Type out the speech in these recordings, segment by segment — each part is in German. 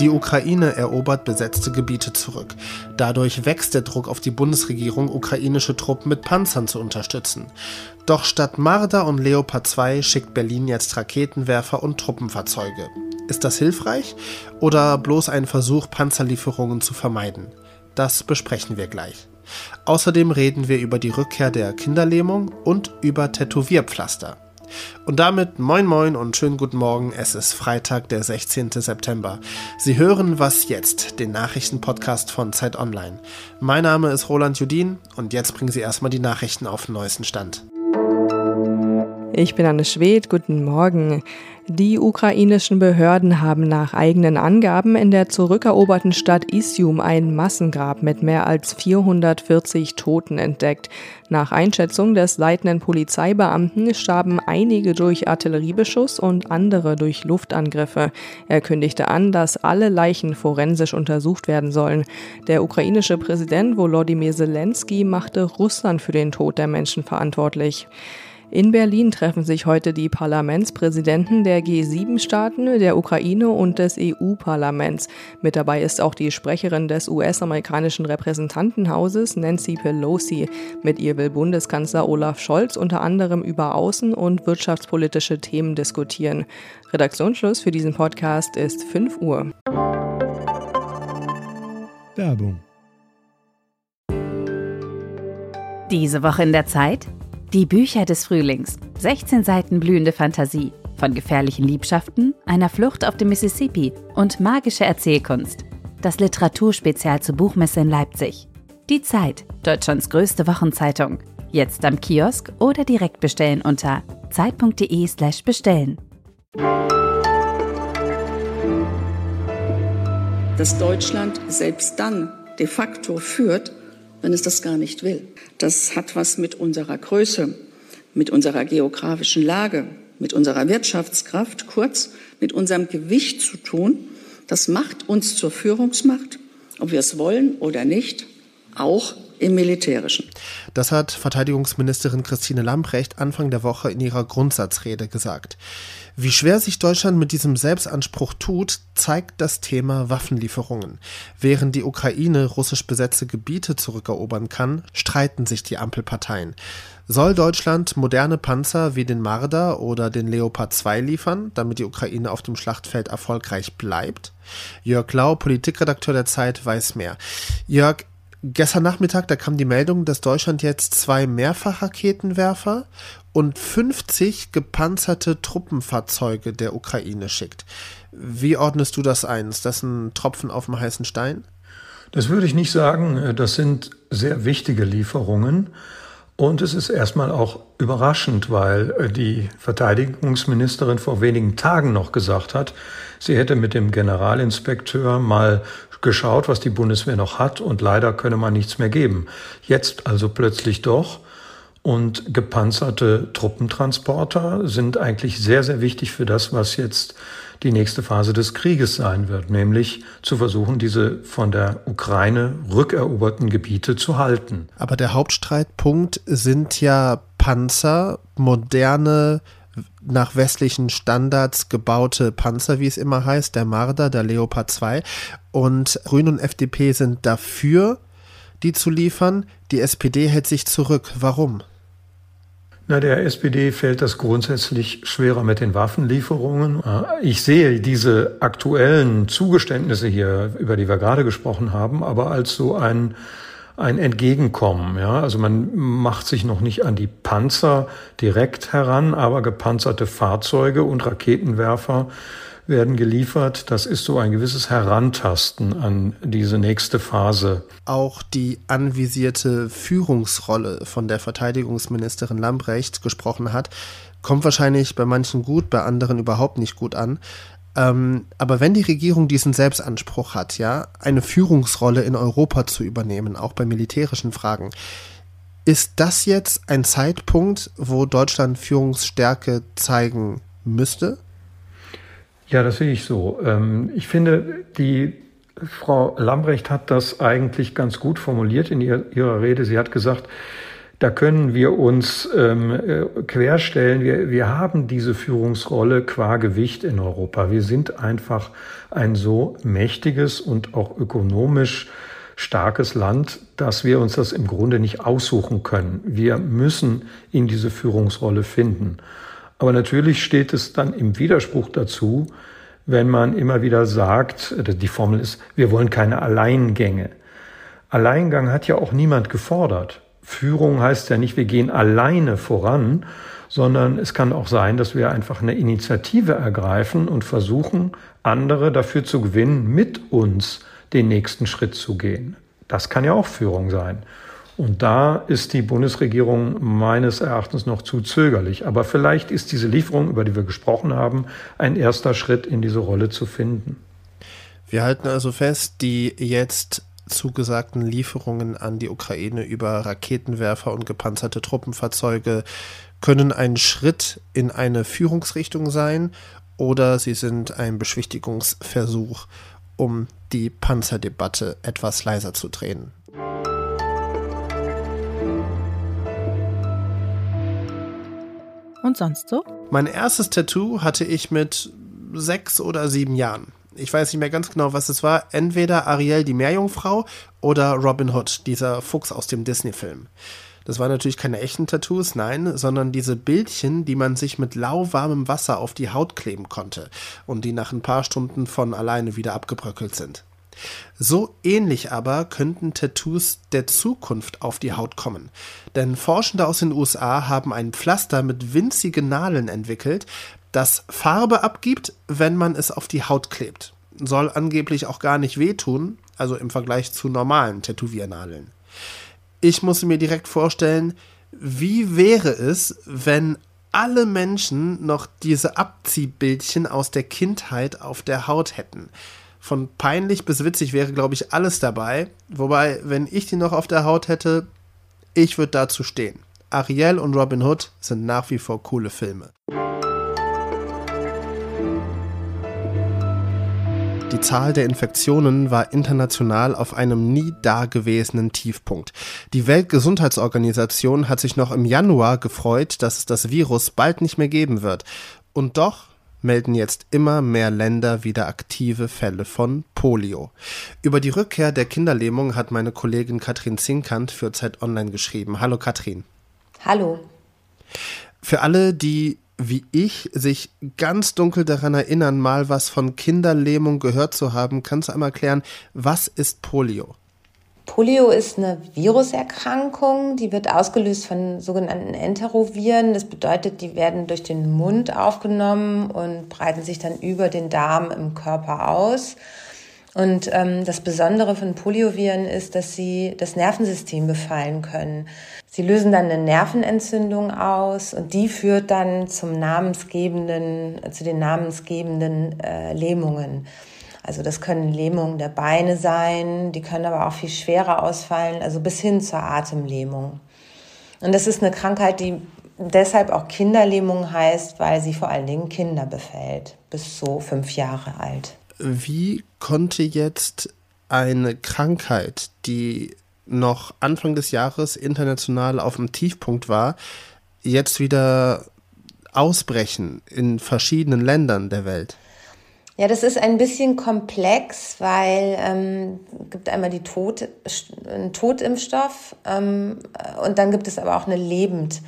Die Ukraine erobert besetzte Gebiete zurück. Dadurch wächst der Druck auf die Bundesregierung, ukrainische Truppen mit Panzern zu unterstützen. Doch statt Marder und Leopard 2 schickt Berlin jetzt Raketenwerfer und Truppenfahrzeuge. Ist das hilfreich oder bloß ein Versuch, Panzerlieferungen zu vermeiden? Das besprechen wir gleich. Außerdem reden wir über die Rückkehr der Kinderlähmung und über Tätowierpflaster. Und damit moin moin und schönen guten Morgen. Es ist Freitag, der 16. September. Sie hören Was jetzt, den Nachrichtenpodcast von Zeit Online. Mein Name ist Roland Judin und jetzt bringen Sie erstmal die Nachrichten auf den neuesten Stand. Ich bin Anne Schwed, guten Morgen. Die ukrainischen Behörden haben nach eigenen Angaben in der zurückeroberten Stadt Isium ein Massengrab mit mehr als 440 Toten entdeckt. Nach Einschätzung des leitenden Polizeibeamten starben einige durch Artilleriebeschuss und andere durch Luftangriffe. Er kündigte an, dass alle Leichen forensisch untersucht werden sollen. Der ukrainische Präsident Volodymyr Zelensky machte Russland für den Tod der Menschen verantwortlich. In Berlin treffen sich heute die Parlamentspräsidenten der G7-Staaten, der Ukraine und des EU-Parlaments. Mit dabei ist auch die Sprecherin des US-amerikanischen Repräsentantenhauses, Nancy Pelosi. Mit ihr will Bundeskanzler Olaf Scholz unter anderem über außen- und wirtschaftspolitische Themen diskutieren. Redaktionsschluss für diesen Podcast ist 5 Uhr. Werbung. Diese Woche in der Zeit? Die Bücher des Frühlings. 16 Seiten blühende Fantasie. Von gefährlichen Liebschaften, einer Flucht auf dem Mississippi und magische Erzählkunst. Das Literaturspezial zur Buchmesse in Leipzig. Die Zeit, Deutschlands größte Wochenzeitung. Jetzt am Kiosk oder direkt bestellen unter zeit.de/slash bestellen. Dass Deutschland selbst dann de facto führt, wenn es das gar nicht will. Das hat was mit unserer Größe, mit unserer geografischen Lage, mit unserer Wirtschaftskraft, kurz mit unserem Gewicht zu tun. Das macht uns zur Führungsmacht, ob wir es wollen oder nicht, auch im Militärischen. Das hat Verteidigungsministerin Christine Lambrecht Anfang der Woche in ihrer Grundsatzrede gesagt. Wie schwer sich Deutschland mit diesem Selbstanspruch tut, zeigt das Thema Waffenlieferungen. Während die Ukraine russisch besetzte Gebiete zurückerobern kann, streiten sich die Ampelparteien. Soll Deutschland moderne Panzer wie den Marder oder den Leopard 2 liefern, damit die Ukraine auf dem Schlachtfeld erfolgreich bleibt? Jörg Lau, Politikredakteur der Zeit, weiß mehr. Jörg, gestern Nachmittag, da kam die Meldung, dass Deutschland jetzt zwei Mehrfachraketenwerfer und 50 gepanzerte Truppenfahrzeuge der Ukraine schickt. Wie ordnest du das ein? Ist das ein Tropfen auf dem heißen Stein? Das würde ich nicht sagen. Das sind sehr wichtige Lieferungen. Und es ist erstmal auch überraschend, weil die Verteidigungsministerin vor wenigen Tagen noch gesagt hat, sie hätte mit dem Generalinspekteur mal geschaut, was die Bundeswehr noch hat und leider könne man nichts mehr geben. Jetzt also plötzlich doch. Und gepanzerte Truppentransporter sind eigentlich sehr, sehr wichtig für das, was jetzt die nächste Phase des Krieges sein wird, nämlich zu versuchen, diese von der Ukraine rückeroberten Gebiete zu halten. Aber der Hauptstreitpunkt sind ja Panzer, moderne nach westlichen Standards gebaute Panzer, wie es immer heißt, der Marder, der Leopard 2. Und Grün und FDP sind dafür, die zu liefern. Die SPD hält sich zurück. Warum? Na, der SPD fällt das grundsätzlich schwerer mit den Waffenlieferungen. Ich sehe diese aktuellen Zugeständnisse hier, über die wir gerade gesprochen haben, aber als so ein, ein Entgegenkommen. Ja? Also man macht sich noch nicht an die Panzer direkt heran, aber gepanzerte Fahrzeuge und Raketenwerfer werden geliefert. Das ist so ein gewisses Herantasten an diese nächste Phase. Auch die anvisierte Führungsrolle, von der Verteidigungsministerin Lambrecht gesprochen hat, kommt wahrscheinlich bei manchen gut, bei anderen überhaupt nicht gut an. Ähm, aber wenn die Regierung diesen Selbstanspruch hat, ja, eine Führungsrolle in Europa zu übernehmen, auch bei militärischen Fragen, ist das jetzt ein Zeitpunkt, wo Deutschland Führungsstärke zeigen müsste? Ja, das sehe ich so. Ähm, ich finde, die Frau Lambrecht hat das eigentlich ganz gut formuliert in ihrer Rede. Sie hat gesagt, Da können wir uns ähm, äh, querstellen. Wir, wir haben diese Führungsrolle qua Gewicht in Europa. Wir sind einfach ein so mächtiges und auch ökonomisch starkes Land, dass wir uns das im Grunde nicht aussuchen können. Wir müssen in diese Führungsrolle finden. Aber natürlich steht es dann im Widerspruch dazu, wenn man immer wieder sagt, die Formel ist, wir wollen keine Alleingänge. Alleingang hat ja auch niemand gefordert. Führung heißt ja nicht, wir gehen alleine voran, sondern es kann auch sein, dass wir einfach eine Initiative ergreifen und versuchen, andere dafür zu gewinnen, mit uns den nächsten Schritt zu gehen. Das kann ja auch Führung sein. Und da ist die Bundesregierung meines Erachtens noch zu zögerlich. Aber vielleicht ist diese Lieferung, über die wir gesprochen haben, ein erster Schritt in diese Rolle zu finden. Wir halten also fest, die jetzt zugesagten Lieferungen an die Ukraine über Raketenwerfer und gepanzerte Truppenfahrzeuge können ein Schritt in eine Führungsrichtung sein oder sie sind ein Beschwichtigungsversuch, um die Panzerdebatte etwas leiser zu drehen. Und sonst so? Mein erstes Tattoo hatte ich mit sechs oder sieben Jahren. Ich weiß nicht mehr ganz genau, was es war. Entweder Ariel die Meerjungfrau oder Robin Hood, dieser Fuchs aus dem Disney-Film. Das waren natürlich keine echten Tattoos, nein, sondern diese Bildchen, die man sich mit lauwarmem Wasser auf die Haut kleben konnte und die nach ein paar Stunden von alleine wieder abgebröckelt sind. So ähnlich aber könnten Tattoos der Zukunft auf die Haut kommen. Denn Forschende aus den USA haben ein Pflaster mit winzigen Nadeln entwickelt, das Farbe abgibt, wenn man es auf die Haut klebt. Soll angeblich auch gar nicht wehtun, also im Vergleich zu normalen Tätowiernadeln. Ich muss mir direkt vorstellen, wie wäre es, wenn alle Menschen noch diese Abziehbildchen aus der Kindheit auf der Haut hätten. Von peinlich bis witzig wäre, glaube ich, alles dabei. Wobei, wenn ich die noch auf der Haut hätte, ich würde dazu stehen. Ariel und Robin Hood sind nach wie vor coole Filme. Die Zahl der Infektionen war international auf einem nie dagewesenen Tiefpunkt. Die Weltgesundheitsorganisation hat sich noch im Januar gefreut, dass es das Virus bald nicht mehr geben wird. Und doch melden jetzt immer mehr Länder wieder aktive Fälle von Polio. Über die Rückkehr der Kinderlähmung hat meine Kollegin Katrin Zinkant für Zeit Online geschrieben. Hallo Katrin. Hallo. Für alle, die wie ich sich ganz dunkel daran erinnern, mal was von Kinderlähmung gehört zu haben, kannst du einmal erklären, was ist Polio? Polio ist eine Viruserkrankung, die wird ausgelöst von sogenannten Enteroviren. Das bedeutet, die werden durch den Mund aufgenommen und breiten sich dann über den Darm im Körper aus. Und ähm, das Besondere von Polioviren ist, dass sie das Nervensystem befallen können. Sie lösen dann eine Nervenentzündung aus und die führt dann zum namensgebenden, zu den namensgebenden äh, Lähmungen. Also das können Lähmungen der Beine sein, die können aber auch viel schwerer ausfallen, also bis hin zur Atemlähmung. Und das ist eine Krankheit, die deshalb auch Kinderlähmung heißt, weil sie vor allen Dingen Kinder befällt, bis so fünf Jahre alt. Wie konnte jetzt eine Krankheit, die noch Anfang des Jahres international auf dem Tiefpunkt war, jetzt wieder ausbrechen in verschiedenen Ländern der Welt? Ja, das ist ein bisschen komplex, weil ähm, gibt einmal die Tod, einen Totimpfstoff ähm, und dann gibt es aber auch eine Lebend,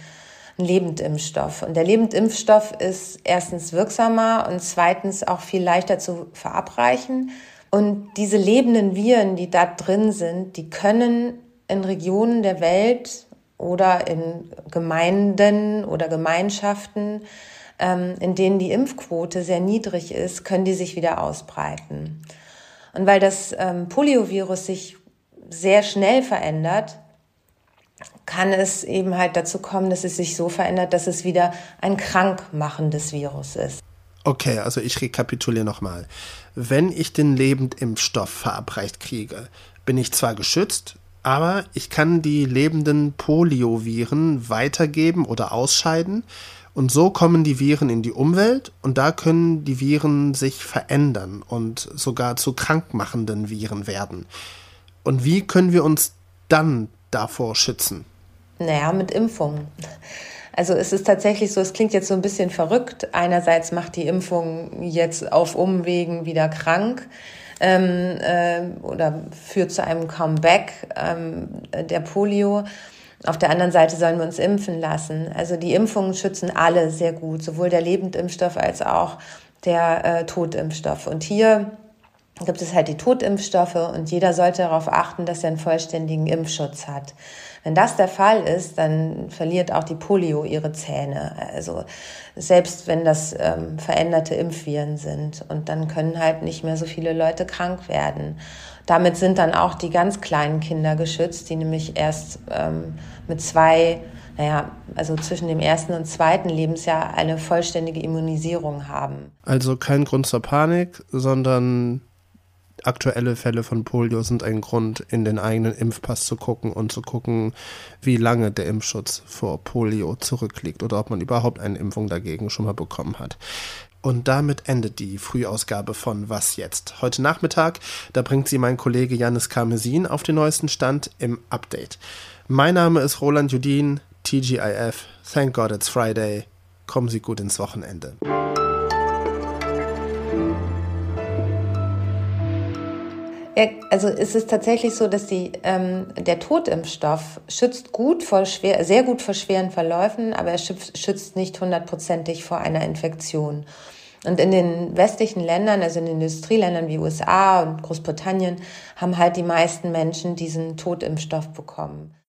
einen Lebendimpfstoff. Und der Lebendimpfstoff ist erstens wirksamer und zweitens auch viel leichter zu verabreichen. Und diese lebenden Viren, die da drin sind, die können in Regionen der Welt oder in Gemeinden oder Gemeinschaften, ähm, in denen die Impfquote sehr niedrig ist, können die sich wieder ausbreiten. Und weil das ähm, Poliovirus sich sehr schnell verändert, kann es eben halt dazu kommen, dass es sich so verändert, dass es wieder ein krankmachendes Virus ist. Okay, also ich rekapituliere nochmal. Wenn ich den Lebendimpfstoff verabreicht kriege, bin ich zwar geschützt, aber ich kann die lebenden Polioviren weitergeben oder ausscheiden. Und so kommen die Viren in die Umwelt und da können die Viren sich verändern und sogar zu krankmachenden Viren werden. Und wie können wir uns dann davor schützen? Naja, mit Impfungen. Also es ist tatsächlich so, es klingt jetzt so ein bisschen verrückt. Einerseits macht die Impfung jetzt auf Umwegen wieder krank ähm, äh, oder führt zu einem Comeback ähm, der Polio. Auf der anderen Seite sollen wir uns impfen lassen. Also die Impfungen schützen alle sehr gut, sowohl der Lebendimpfstoff als auch der äh, Totimpfstoff. Und hier gibt es halt die Totimpfstoffe und jeder sollte darauf achten, dass er einen vollständigen Impfschutz hat. Wenn das der Fall ist, dann verliert auch die Polio ihre Zähne. Also selbst wenn das ähm, veränderte Impfviren sind. Und dann können halt nicht mehr so viele Leute krank werden. Damit sind dann auch die ganz kleinen Kinder geschützt, die nämlich erst ähm, mit zwei, naja, also zwischen dem ersten und zweiten Lebensjahr eine vollständige Immunisierung haben. Also kein Grund zur Panik, sondern aktuelle Fälle von Polio sind ein Grund, in den eigenen Impfpass zu gucken und zu gucken, wie lange der Impfschutz vor Polio zurückliegt oder ob man überhaupt eine Impfung dagegen schon mal bekommen hat. Und damit endet die Frühausgabe von Was jetzt? Heute Nachmittag, da bringt sie mein Kollege Janis Karmesin auf den neuesten Stand im Update. Mein Name ist Roland Judin, TGIF. Thank God it's Friday. Kommen Sie gut ins Wochenende. Ja, also es ist tatsächlich so, dass die, ähm, der Totimpfstoff schützt gut vor schwer, sehr gut vor schweren Verläufen, aber er schützt nicht hundertprozentig vor einer Infektion. Und in den westlichen Ländern, also in den Industrieländern wie USA und Großbritannien, haben halt die meisten Menschen diesen Totimpfstoff bekommen.